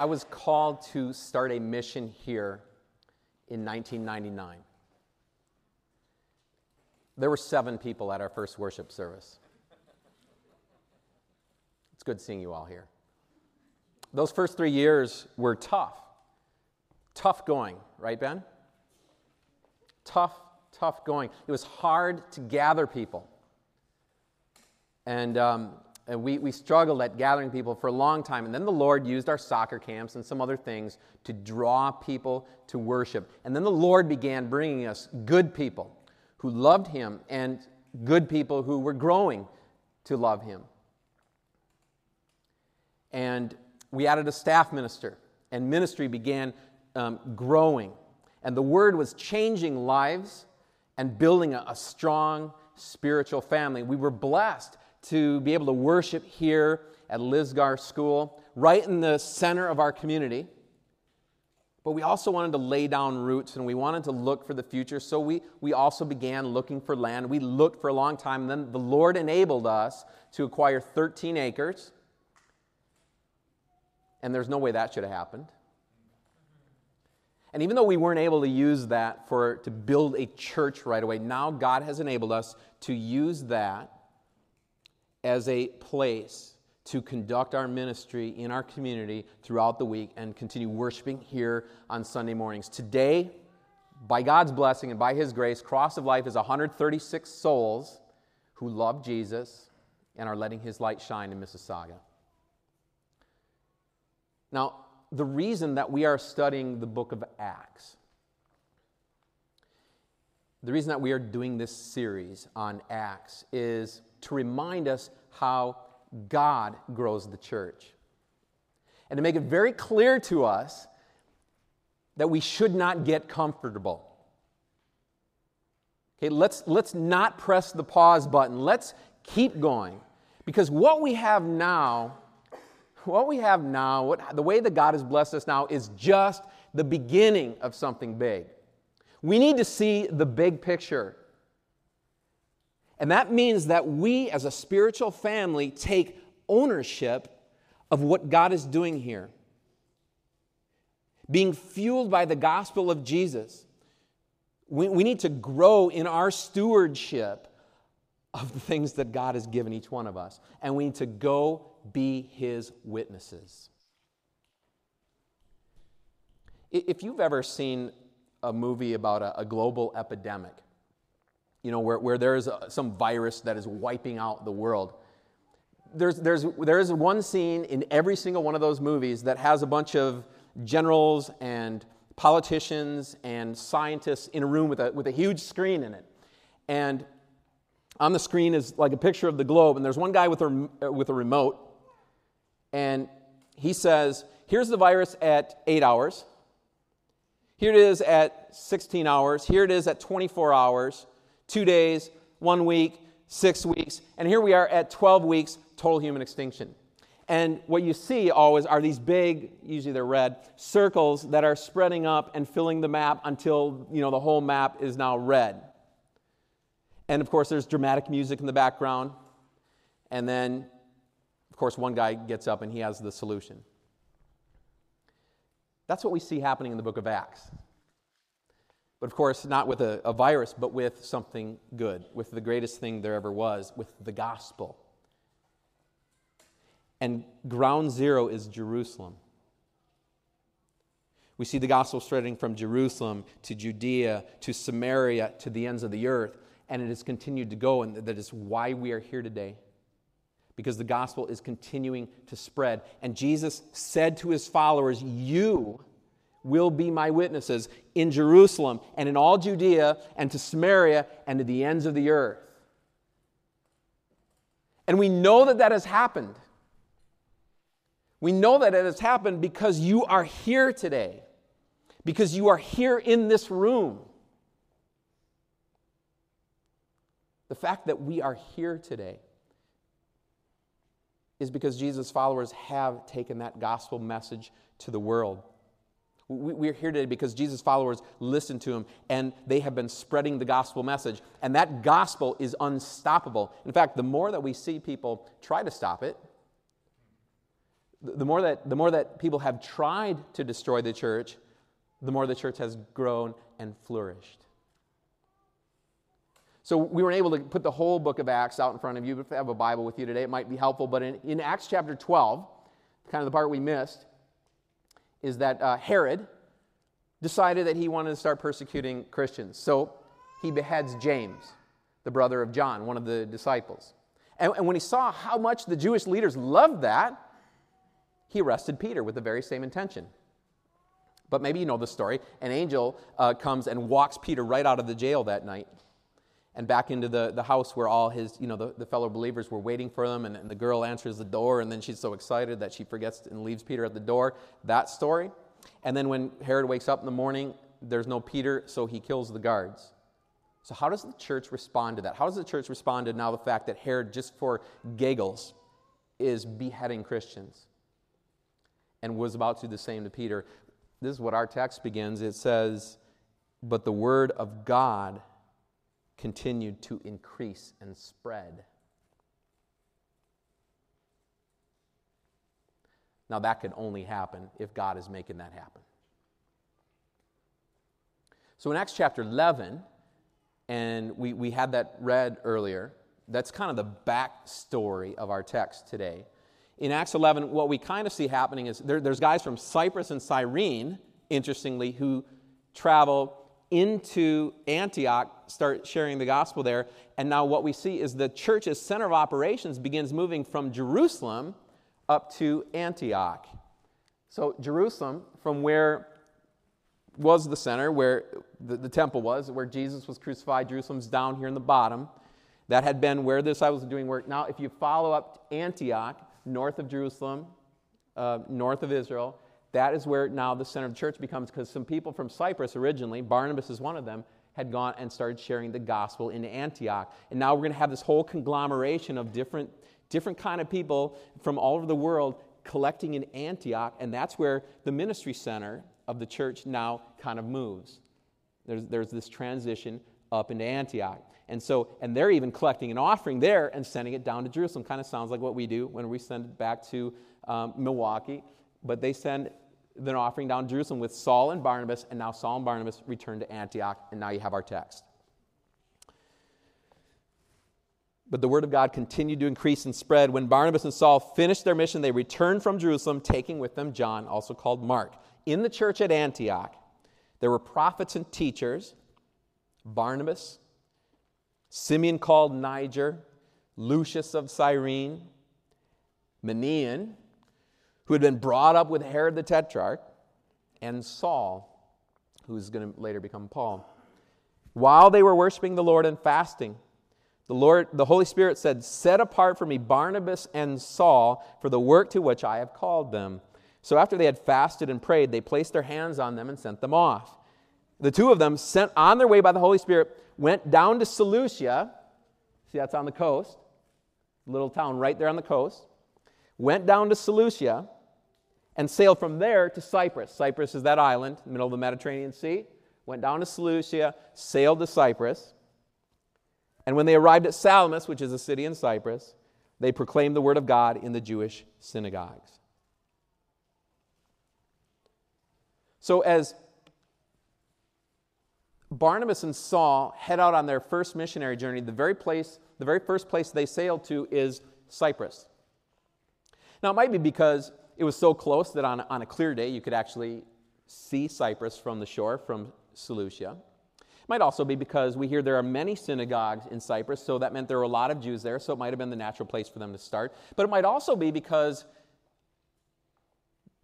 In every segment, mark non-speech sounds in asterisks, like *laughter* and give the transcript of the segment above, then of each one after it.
I was called to start a mission here in 1999. There were seven people at our first worship service. It's good seeing you all here. Those first three years were tough. Tough going, right, Ben? Tough, tough going. It was hard to gather people. And um, and we, we struggled at gathering people for a long time. And then the Lord used our soccer camps and some other things to draw people to worship. And then the Lord began bringing us good people who loved Him and good people who were growing to love Him. And we added a staff minister, and ministry began um, growing. And the Word was changing lives and building a, a strong spiritual family. We were blessed to be able to worship here at Lisgar School, right in the center of our community. But we also wanted to lay down roots and we wanted to look for the future. So we, we also began looking for land. We looked for a long time. And then the Lord enabled us to acquire 13 acres. And there's no way that should have happened. And even though we weren't able to use that for to build a church right away, now God has enabled us to use that as a place to conduct our ministry in our community throughout the week and continue worshiping here on Sunday mornings. Today, by God's blessing and by His grace, Cross of Life is 136 souls who love Jesus and are letting His light shine in Mississauga. Now, the reason that we are studying the book of Acts, the reason that we are doing this series on Acts is to remind us how God grows the church. And to make it very clear to us that we should not get comfortable. Okay, let's, let's not press the pause button. Let's keep going. Because what we have now, what we have now, what, the way that God has blessed us now is just the beginning of something big. We need to see the big picture. And that means that we, as a spiritual family, take ownership of what God is doing here. Being fueled by the gospel of Jesus, we, we need to grow in our stewardship of the things that God has given each one of us. And we need to go be his witnesses. If you've ever seen a movie about a, a global epidemic, you know, where, where there's some virus that is wiping out the world. There's, there's, there's one scene in every single one of those movies that has a bunch of generals and politicians and scientists in a room with a, with a huge screen in it. And on the screen is like a picture of the globe, and there's one guy with a, uh, with a remote, and he says, Here's the virus at eight hours. Here it is at 16 hours. Here it is at 24 hours two days, one week, six weeks, and here we are at 12 weeks, total human extinction. And what you see always are these big, usually they're red, circles that are spreading up and filling the map until you know the whole map is now red. And of course, there's dramatic music in the background. And then, of course, one guy gets up and he has the solution. That's what we see happening in the book of Acts. But of course, not with a, a, virus, but with something good, with the greatest thing there ever was, with the gospel. And ground zero is Jerusalem. We see the gospel spreading from Jerusalem to Judea to Samaria to the ends of the earth, and it has continued to go, and that is why we are here today. Because the gospel is continuing to spread. And Jesus said to his followers, You will be my witnesses in Jerusalem and in all Judea and to Samaria and to the ends of the earth. And we know that that has happened. We know that it has happened because you are here today, because you are here in this room. The fact that we are here today is because Jesus' followers have taken that gospel message to the world. We're here today because Jesus' followers listened to him and they have been spreading the gospel message. And that gospel is unstoppable. In fact, the more that we see people try to stop it, the more that, the more that people have tried to destroy the church, the more the church has grown and flourished. So we weren't able to put the whole book of Acts out in front of you, if you have a Bible with you today, it might be helpful. But in, in Acts chapter 12, kind of the part we missed, is that uh, Herod decided that he wanted to start persecuting Christians. So he beheads James, the brother of John, one of the disciples. And, and when he saw how much the Jewish leaders loved that, he arrested Peter with the very same intention. But maybe you know the story. An angel uh, comes and walks Peter right out of the jail that night and back into the, the house where all his, you know, the, the fellow believers were waiting for them. And, and the girl answers the door, and then she's so excited that she forgets and leaves Peter at the door. That story. And then when Herod wakes up in the morning, there's no Peter, so he kills the guards. So, how does the church respond to that? How does the church respond to now the fact that Herod, just for giggles, is beheading Christians and was about to do the same to Peter? This is what our text begins. It says, But the word of God continued to increase and spread. Now, that could only happen if God is making that happen. So, in Acts chapter 11, and we, we had that read earlier, that's kind of the backstory of our text today. In Acts 11, what we kind of see happening is there, there's guys from Cyprus and Cyrene, interestingly, who travel into Antioch, start sharing the gospel there. And now what we see is the church's center of operations begins moving from Jerusalem up to Antioch. So, Jerusalem, from where was the center, where the, the temple was, where Jesus was crucified, Jerusalem's down here in the bottom. That had been where the disciples were doing work. Now, if you follow up Antioch, north of Jerusalem, uh, north of Israel, that is where now the center of the church becomes because some people from Cyprus originally, Barnabas is one of them, had gone and started sharing the gospel in Antioch. And now we're going to have this whole conglomeration of different, different kind of people from all over the world collecting in Antioch, and that's where the ministry center of the church now kind of moves. There's, there's this transition up into Antioch. And so, and they're even collecting an offering there and sending it down to Jerusalem. Kind of sounds like what we do when we send it back to um, Milwaukee. But they send an offering down Jerusalem with Saul and Barnabas, and now Saul and Barnabas return to Antioch, and now you have our text. But the word of God continued to increase and spread. When Barnabas and Saul finished their mission, they returned from Jerusalem, taking with them John, also called Mark. In the church at Antioch, there were prophets and teachers Barnabas, Simeon called Niger, Lucius of Cyrene, Manaen, who had been brought up with Herod the Tetrarch, and Saul, who was going to later become Paul. While they were worshiping the Lord and fasting, the Lord, the Holy Spirit said, Set apart for me Barnabas and Saul for the work to which I have called them. So after they had fasted and prayed, they placed their hands on them and sent them off. The two of them, sent on their way by the Holy Spirit, went down to Seleucia. See, that's on the coast, little town right there on the coast. Went down to Seleucia and sailed from there to Cyprus. Cyprus is that island, in the middle of the Mediterranean Sea. Went down to Seleucia, sailed to Cyprus. And when they arrived at Salamis, which is a city in Cyprus, they proclaimed the word of God in the Jewish synagogues. So, as Barnabas and Saul head out on their first missionary journey, the very place, the very first place they sailed to is Cyprus. Now, it might be because it was so close that on, on a clear day you could actually see Cyprus from the shore, from Seleucia. It might also be because we hear there are many synagogues in Cyprus, so that meant there were a lot of Jews there, so it might have been the natural place for them to start. But it might also be because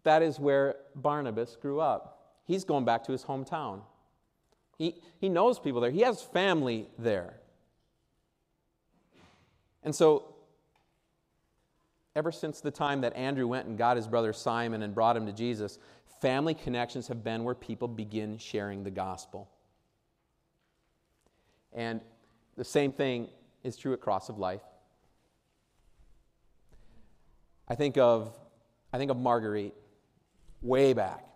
that is where Barnabas grew up. He's going back to his hometown. He, he knows people there, he has family there. And so ever since the time that Andrew went and got his brother Simon and brought him to Jesus, family connections have been where people begin sharing the gospel. And the same thing is true at Cross of Life. I think of, I think of Marguerite way back.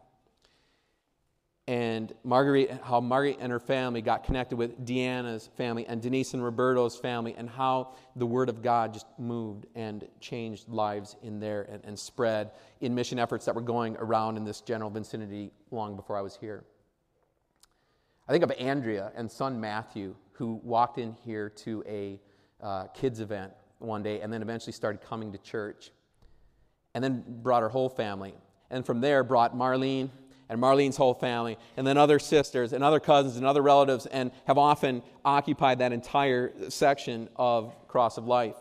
And Marguerite, how Marguerite and her family got connected with Deanna's family and Denise and Roberto's family, and how the Word of God just moved and changed lives in there and, and spread in mission efforts that were going around in this general vicinity long before I was here. I think of Andrea and son Matthew, who walked in here to a uh, kids event one day and then eventually started coming to church, and then brought her whole family. And from there, brought Marlene and Marlene's whole family, and then other sisters and other cousins and other relatives, and have often occupied that entire section of Cross of Life.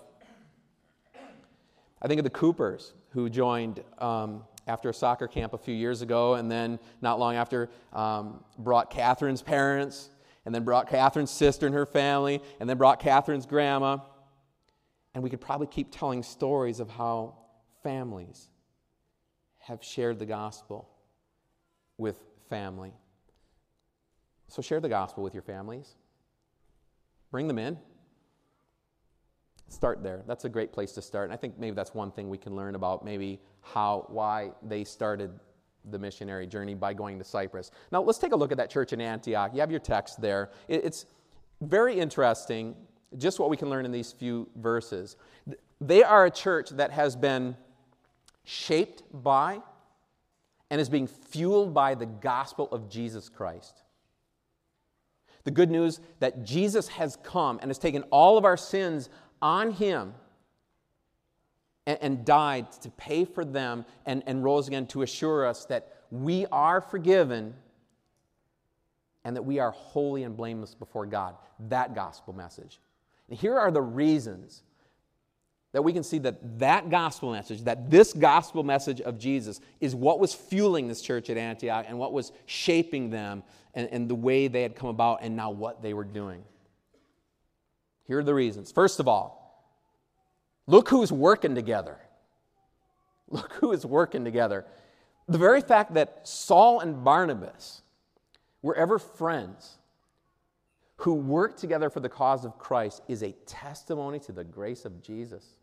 I think of the Coopers, who joined um, after a soccer camp a few years ago, and then not long after um, brought Catherine's parents, and then brought Catherine's sister and her family, and then brought Catherine's grandma. And we could probably keep telling stories of how families have shared the gospel with family. So share the gospel with your families. Bring them in. Start there. That's a great place to start. And I think maybe that's one thing we can learn about maybe how, why they started the missionary journey by going to Cyprus. Now, let's take a look at that church in Antioch. You have your text there. It's very interesting, just what we can learn in these few verses. They are a church that has been shaped by and is being fueled by the gospel of Jesus Christ. The good news that Jesus has come and has taken all of our sins on him and, and died to pay for them and, and rose again to assure us that we are forgiven and that we are holy and blameless before God. That gospel message. And here are the reasons that we can see that that gospel message, that this gospel message of Jesus is what was fueling this church at Antioch and what was shaping them and, and the way they had come about and now what they were doing. Here are the reasons. First of all, look who's working together. *laughs* Look who is working together. The very fact that Saul and Barnabas were ever friends who worked together for the cause of Christ is a testimony to the grace of Jesus.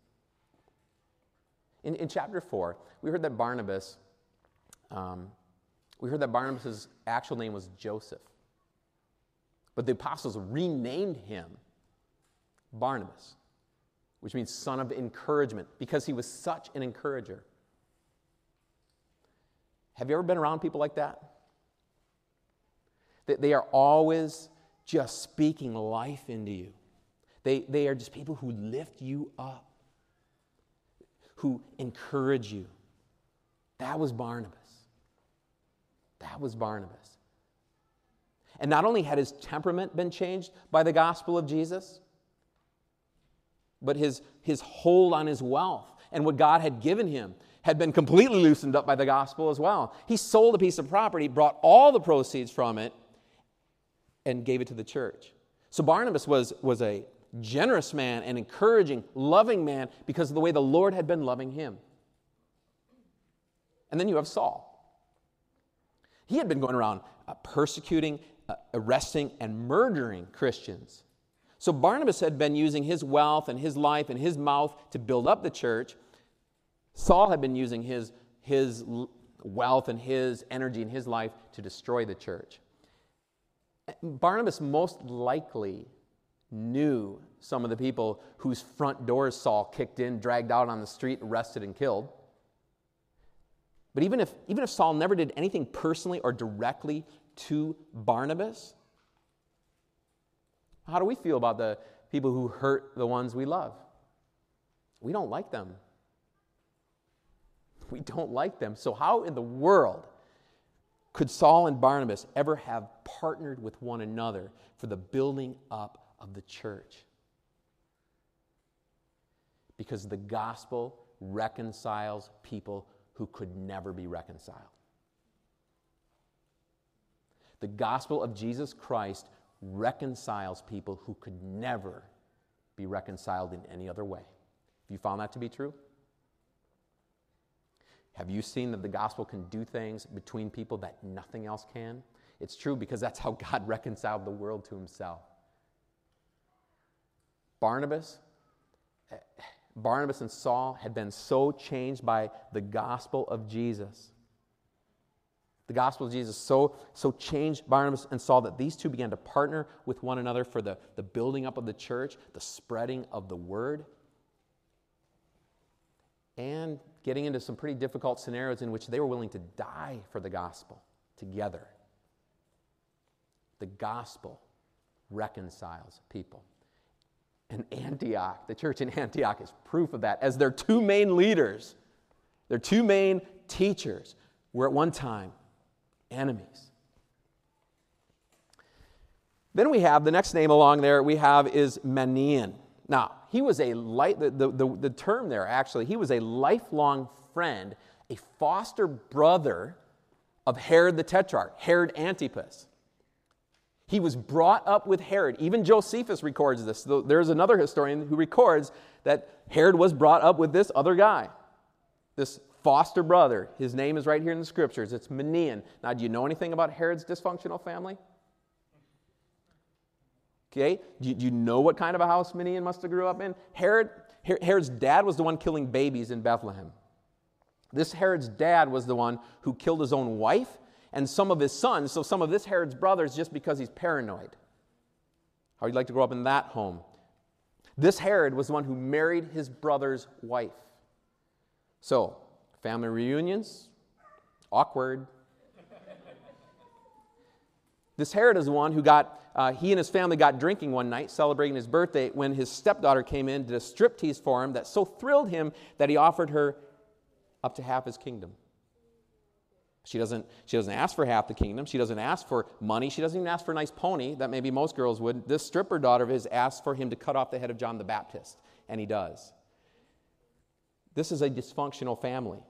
In, in chapter 4, we heard that Barnabas, um, we heard that Barnabas' actual name was Joseph. But the apostles renamed him Barnabas, which means son of encouragement, because he was such an encourager. Have you ever been around people like that? They are always just speaking life into you. They, they are just people who lift you up who encourage you. That was Barnabas. That was Barnabas. And not only had his temperament been changed by the gospel of Jesus, but his, his hold on his wealth and what God had given him had been completely loosened up by the gospel as well. He sold a piece of property, brought all the proceeds from it, and gave it to the church. So Barnabas was, was a generous man, an encouraging, loving man because of the way the Lord had been loving him. And then you have Saul. He had been going around uh, persecuting, uh, arresting, and murdering Christians. So Barnabas had been using his wealth and his life and his mouth to build up the church. Saul had been using his, his wealth and his energy and his life to destroy the church. Barnabas most likely knew some of the people whose front doors Saul kicked in, dragged out on the street, arrested, and killed. But even if, even if Saul never did anything personally or directly to Barnabas, how do we feel about the people who hurt the ones we love? We don't like them. *laughs* We don't like them. So, how in the world could Saul and Barnabas ever have partnered with one another for the building up of the church. Because the gospel reconciles people who could never be reconciled. The gospel of Jesus Christ reconciles people who could never be reconciled in any other way. Have you found that to be true? Have you seen that the gospel can do things between people that nothing else can? It's true because that's how God *laughs* reconciled the world to himself. Barnabas, Barnabas and Saul had been so changed by the gospel of Jesus The gospel of Jesus so, so changed Barnabas and Saul that these two began to partner with one another for the, the building up of the church, the spreading of the word, and getting into some pretty difficult scenarios in which they were willing to die for the gospel together. The gospel reconciles people. And Antioch, the church in Antioch, is proof of that, as their two main leaders, their two main teachers, were at one time enemies. Then we have the next name along there we have is Manaen. Now, he was a light, the, the, the, the term there actually, he was a lifelong friend, a foster brother of Herod the Tetrarch, Herod Antipas. He was brought up with Herod. Even Josephus records this. There's another historian who records that Herod was brought up with this other guy, this foster brother. His name is right here in the scriptures. It's Manaen. Now, do you know anything about Herod's dysfunctional family? Okay, do you, know what kind of a house Manaen must have grew up in? Herod, Herod's dad was the one killing babies in Bethlehem. This Herod's dad was the one who killed his own wife and some of his sons, so some of this Herod's brothers, just because he's paranoid. How would you like to grow up in that home? This Herod was the one who married his brother's wife. So, family reunions, awkward. this Herod is the one who got, uh, he and his family got drinking one night, celebrating his birthday, when his stepdaughter came in, did a striptease for him that so thrilled him that he offered her up to half his kingdom. She doesn't, she doesn't ask for half the kingdom. She doesn't ask for money. She doesn't even ask for a nice pony that maybe most girls would. This stripper daughter of his asks for him to cut off the head of John the Baptist, and he does. This is a dysfunctional family.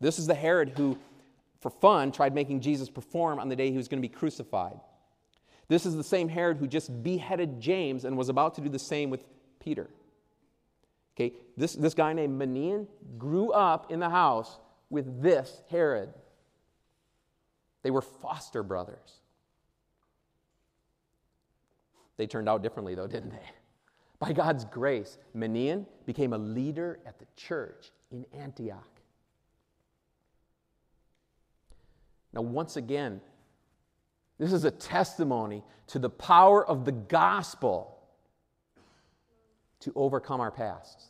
This is the Herod who, for fun, tried making Jesus perform on the day he was going to be crucified. This is the same Herod who just beheaded James and was about to do the same with Peter. Okay, this, this guy named Manaen grew up in the house with this Herod. They were foster brothers. They turned out differently, though, didn't they? By God's grace, Manaen became a leader at the church in Antioch. Now, once again, this is a testimony to the power of the gospel to overcome our pasts.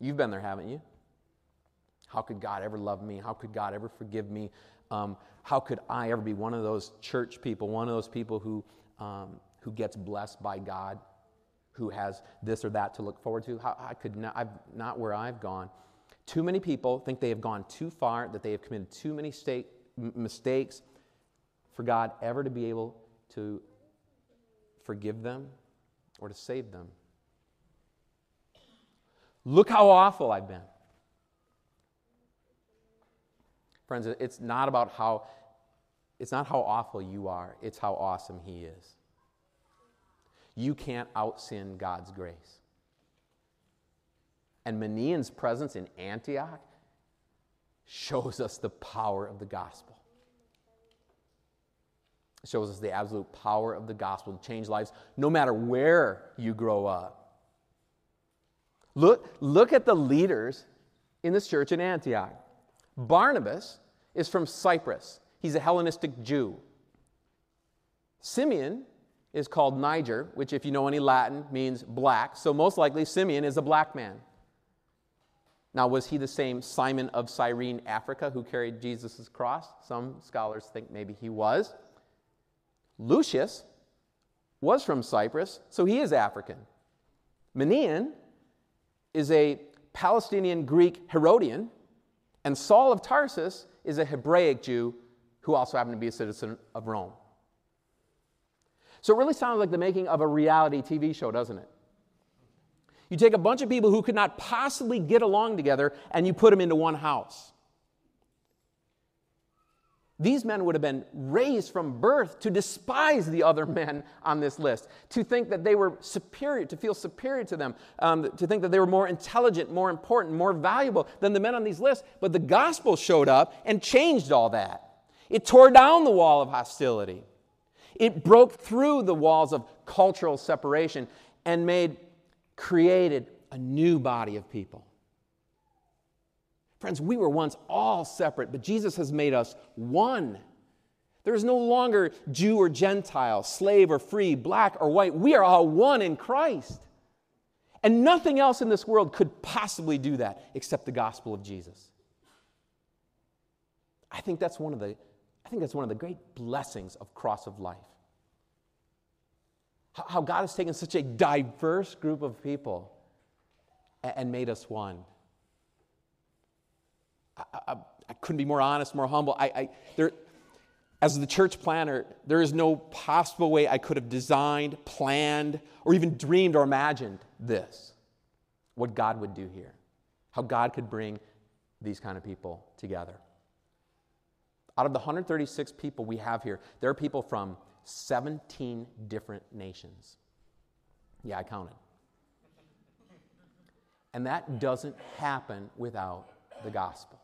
You've been there, haven't you? How could God ever love me? How could God ever forgive me? Um, how could I ever be one of those church people, one of those people who, um, who gets blessed by God, who has this or that to look forward to? How, I could not, I've, not where I've gone. Too many people think they have gone too far, that they have committed too many state, m- mistakes for God ever to be able to forgive them or to save them. Look how awful I've been. Friends, it's not about how it's not how awful you are, it's how awesome he is. You can't out sin God's grace. And Manaen's presence in Antioch shows us the power of the gospel. It shows us the absolute power of the gospel to change lives no matter where you grow up. Look, look at the leaders in this church in Antioch. Barnabas is from Cyprus, he's a Hellenistic Jew. Simeon is called Niger, which, if you know any Latin, means black. So, most likely, Simeon is a black man. Now, was he the same Simon of Cyrene, Africa, who carried Jesus' cross? Some scholars think maybe he was. Lucius was from Cyprus, so he is African. Manaen is a Palestinian Greek Herodian, and Saul of Tarsus is a Hebraic Jew who also happened to be a citizen of Rome. So it really sounds like the making of a reality TV show, doesn't it? You take a bunch of people who could not possibly get along together and you put them into one house. These men would have been raised from birth to despise the other men on this list, to think that they were superior, to feel superior to them, um, to think that they were more intelligent, more important, more valuable than the men on these lists. But the gospel showed up and changed all that. It tore down the wall of hostility, it broke through the walls of cultural separation and made, created a new body of people. Friends, we were once all separate, but Jesus has made us one. There is no longer Jew or Gentile, slave or free, black or white. We are all one in Christ. And nothing else in this world could possibly do that except the gospel of Jesus. I think that's one of the, I think that's one of the great blessings of Cross of Life. How God has taken such a diverse group of people and made us one. I, I, I couldn't be more honest, more humble. I, I, there, as the church planner, there is no possible way I could have designed, planned, or even dreamed or imagined this what God would do here, how God could bring these kind of people together. Out of the 136 people we have here, there are people from 17 different nations. Yeah, I counted. And that doesn't happen without the gospel.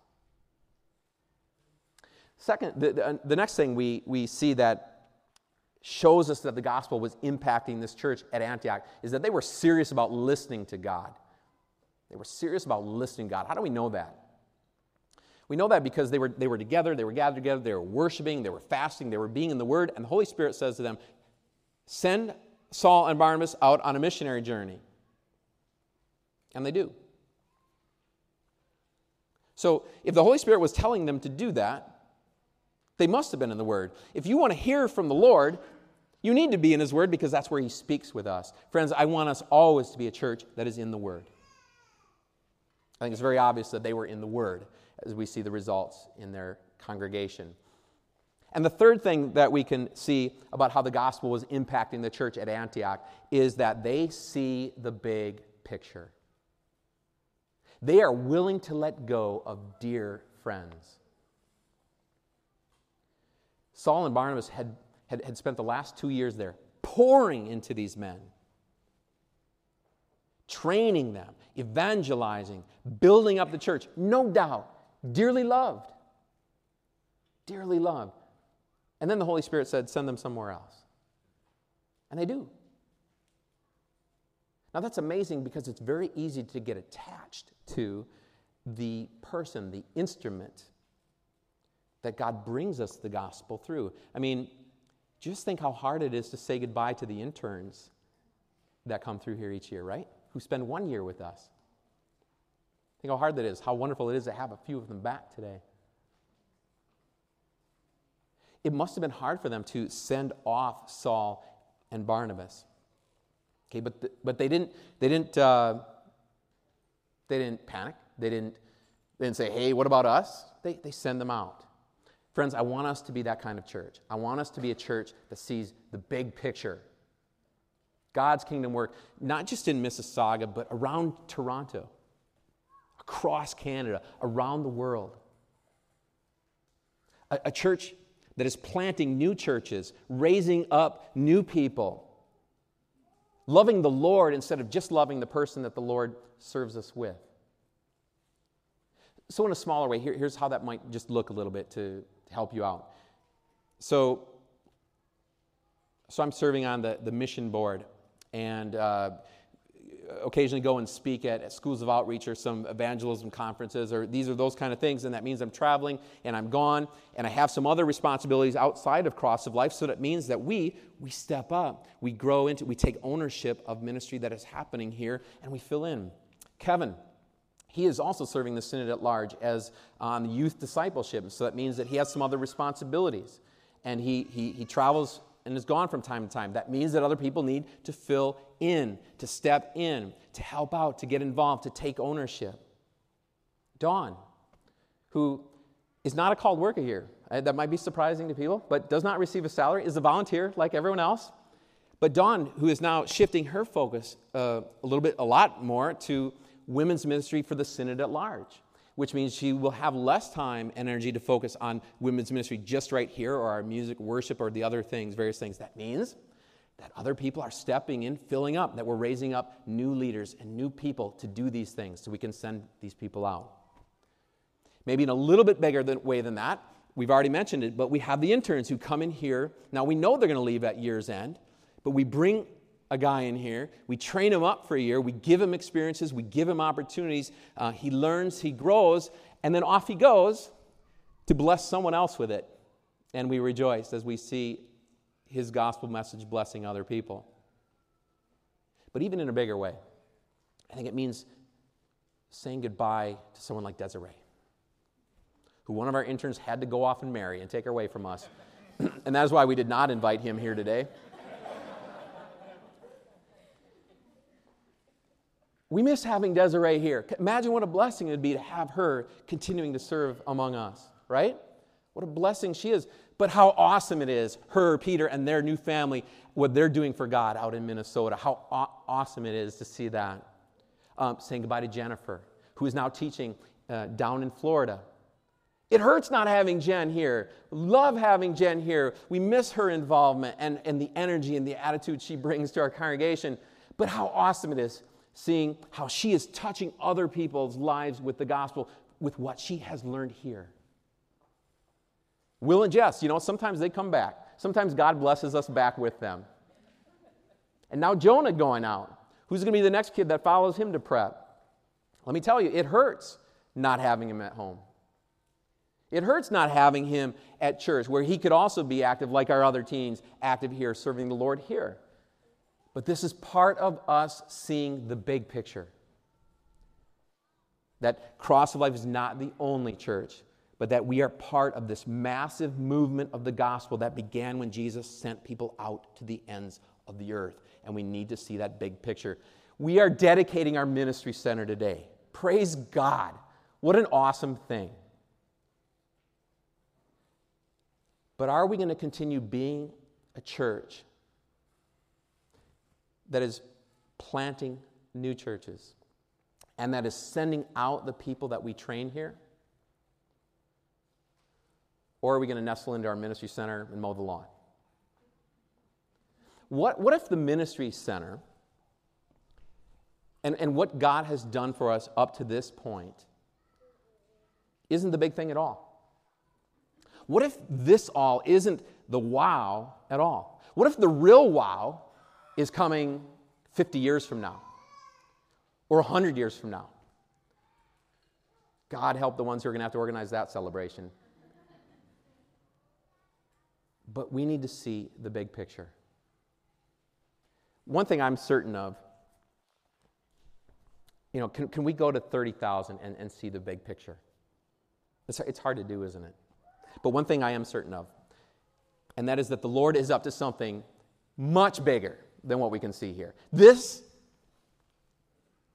Second, the, the, uh, the, next thing we, we see that shows us that the gospel was impacting this church at Antioch is that they were serious about listening to God. They were serious about listening to God. How do we know that? We know that because they were, they were together, they were gathered together, they were worshiping, they were fasting, they were being in the Word, and the Holy Spirit says to them, Send Saul and Barnabas out on a missionary journey. And they do. So if the Holy Spirit was telling them to do that, they must have been in the Word. If you want to hear from the Lord, you need to be in His Word because that's where He speaks with us. Friends, I want us always to be a church that is in the Word. I think it's very obvious that they were in the Word as we see the results in their congregation. And the third thing that we can see about how the gospel was impacting the church at Antioch is that they see the big picture. They are willing to let go of dear friends. Saul and Barnabas had, had, had spent the last two years there pouring into these men, training them, evangelizing, building up the church. No doubt, dearly loved. Dearly loved. And then the Holy Spirit said, send them somewhere else. And they do. Now that's amazing because it's very easy to get attached to the person, the instrument that God brings us the gospel through. I mean, just think how hard it is to say goodbye to the interns that come through here each year, right? Who spend one year with us. Think how hard that is, how wonderful it is to have a few of them back today. It must have been hard for them to send off Saul and Barnabas. Okay, but, the, but they didn't, they didn't, uh, they didn't panic. They didn't, they didn't say, hey, what about us? They, they send them out. Friends, I want us to be that kind of church. I want us to be a church that sees the big picture. God's kingdom work, not just in Mississauga, but around Toronto, across Canada, around the world. A, a church that is planting new churches, raising up new people, loving the Lord instead of just loving the person that the Lord serves us with. So, in a smaller way, here, here's how that might just look a little bit to, help you out. So, so I'm serving on the, the mission board and uh, occasionally go and speak at, at, schools of outreach or some evangelism conferences or these are those kind of things and that means i'm traveling and i'm gone and i have some other responsibilities outside of cross of life so that means that we we step up we grow into we take ownership of ministry that is happening here and we fill in kevin he is also serving the synod at large as on um, youth discipleship. So that means that he has some other responsibilities. And he, he, he travels and is gone from time to time. That means that other people need to fill in, to step in, to help out, to get involved, to take ownership. Dawn, who is not a called worker here, uh, that might be surprising to people, but does not receive a salary, is a volunteer like everyone else. But Dawn, who is now shifting her focus uh, a little bit, a lot more to women's ministry for the synod at large, which means she will have less time and energy to focus on women's ministry just right here or our music, worship, or the other things, various things. That means that other people are stepping in, filling up, that we're raising up new leaders and new people to do these things so we can send these people out. Maybe in a little bit bigger than, way than that, we've already mentioned it, but we have the interns who come in here. Now we know they're going to leave at year's end, but we bring a guy in here. We train him up for a year. We give him experiences. We give him opportunities. Uh, he learns, he grows, And then off he goes to bless someone else with it. And we rejoice as we see his gospel message blessing other people. But even in a bigger way, I think it means saying goodbye to someone like Desiree, who one of our interns had to go off and marry and take her away from us. *clears throat* and that is why we did not invite him here today. We miss having Desiree here. Imagine what a blessing it would be to have her continuing to serve among us, right? What a blessing she is. But how awesome it is, her, Peter, and their new family, what they're doing for God out in Minnesota. How aw- awesome it is to see that. Um, saying goodbye to Jennifer, who is now teaching uh, down in Florida. It hurts not having Jen here. Love having Jen here. We miss her involvement and, and the energy and the attitude she brings to our congregation. But how awesome it is seeing how she is touching other people's lives with the gospel, with what she has learned here. Will and Jess, you know, sometimes they come back. Sometimes God blesses us back with them. And now Jonah going out. Who's going to be the next kid that follows him to prep? Let me tell you, it hurts not having him at home. It hurts not having him at church, where he could also be active, like our other teens, active here, serving the Lord here. But this is part of us seeing the big picture. That Cross of Life is not the only church, but that we are part of this massive movement of the gospel that began when Jesus sent people out to the ends of the earth. And we need to see that big picture. We are dedicating our ministry center today. Praise God. What an awesome thing. But are we going to continue being a church that is planting new churches and that is sending out the people that we train here? Or are we going to nestle into our ministry center and mow the lawn? What, what if the ministry center and, and what God has done for us up to this point isn't the big thing at all? What if this all isn't the wow at all? What if the real wow is coming 50 years from now or 100 years from now. God help the ones who are going to have to organize that celebration. But we need to see the big picture. One thing I'm certain of, you know, can, can we go to 30,000 and, and see the big picture? It's, it's hard to do, isn't it? But one thing I am certain of, and that is that the Lord is up to something much bigger than what we can see here. This,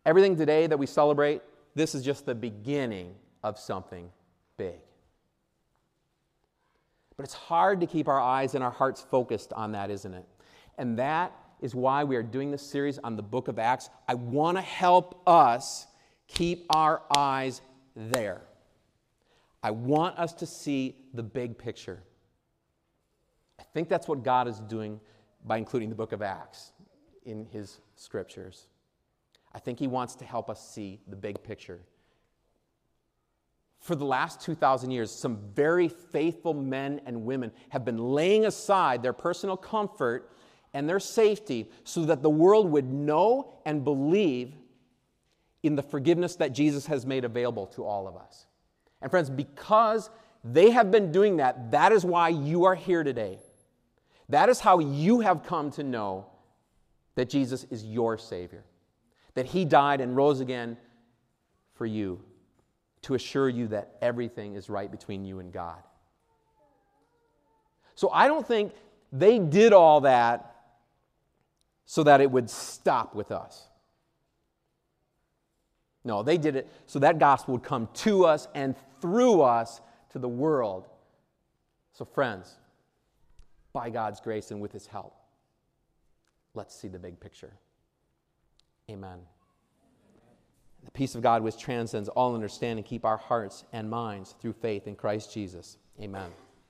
everything today that we celebrate, this is just the beginning of something big. But it's hard to keep our eyes and our hearts focused on that, isn't it? And that is why we are doing this series on the book of Acts. I want to help us keep our eyes there. I want us to see the big picture. I think that's what God is doing by including the book of Acts in his scriptures. I think he wants to help us see the big picture. For the last 2,000 years, some very faithful men and women have been laying aside their personal comfort and their safety so that the world would know and believe in the forgiveness that Jesus has made available to all of us. And, friends, because they have been doing that, that is why you are here today. That is how you have come to know that Jesus is your Savior, that He died and rose again for you to assure you that everything is right between you and God. So I don't think they did all that so that it would stop with us. No, they did it so that gospel would come to us and through us to the world. So, friends, by God's grace and with His help. Let's see the big picture. Amen. The peace of God, which transcends all understanding, keep our hearts and minds through faith in Christ Jesus. Amen.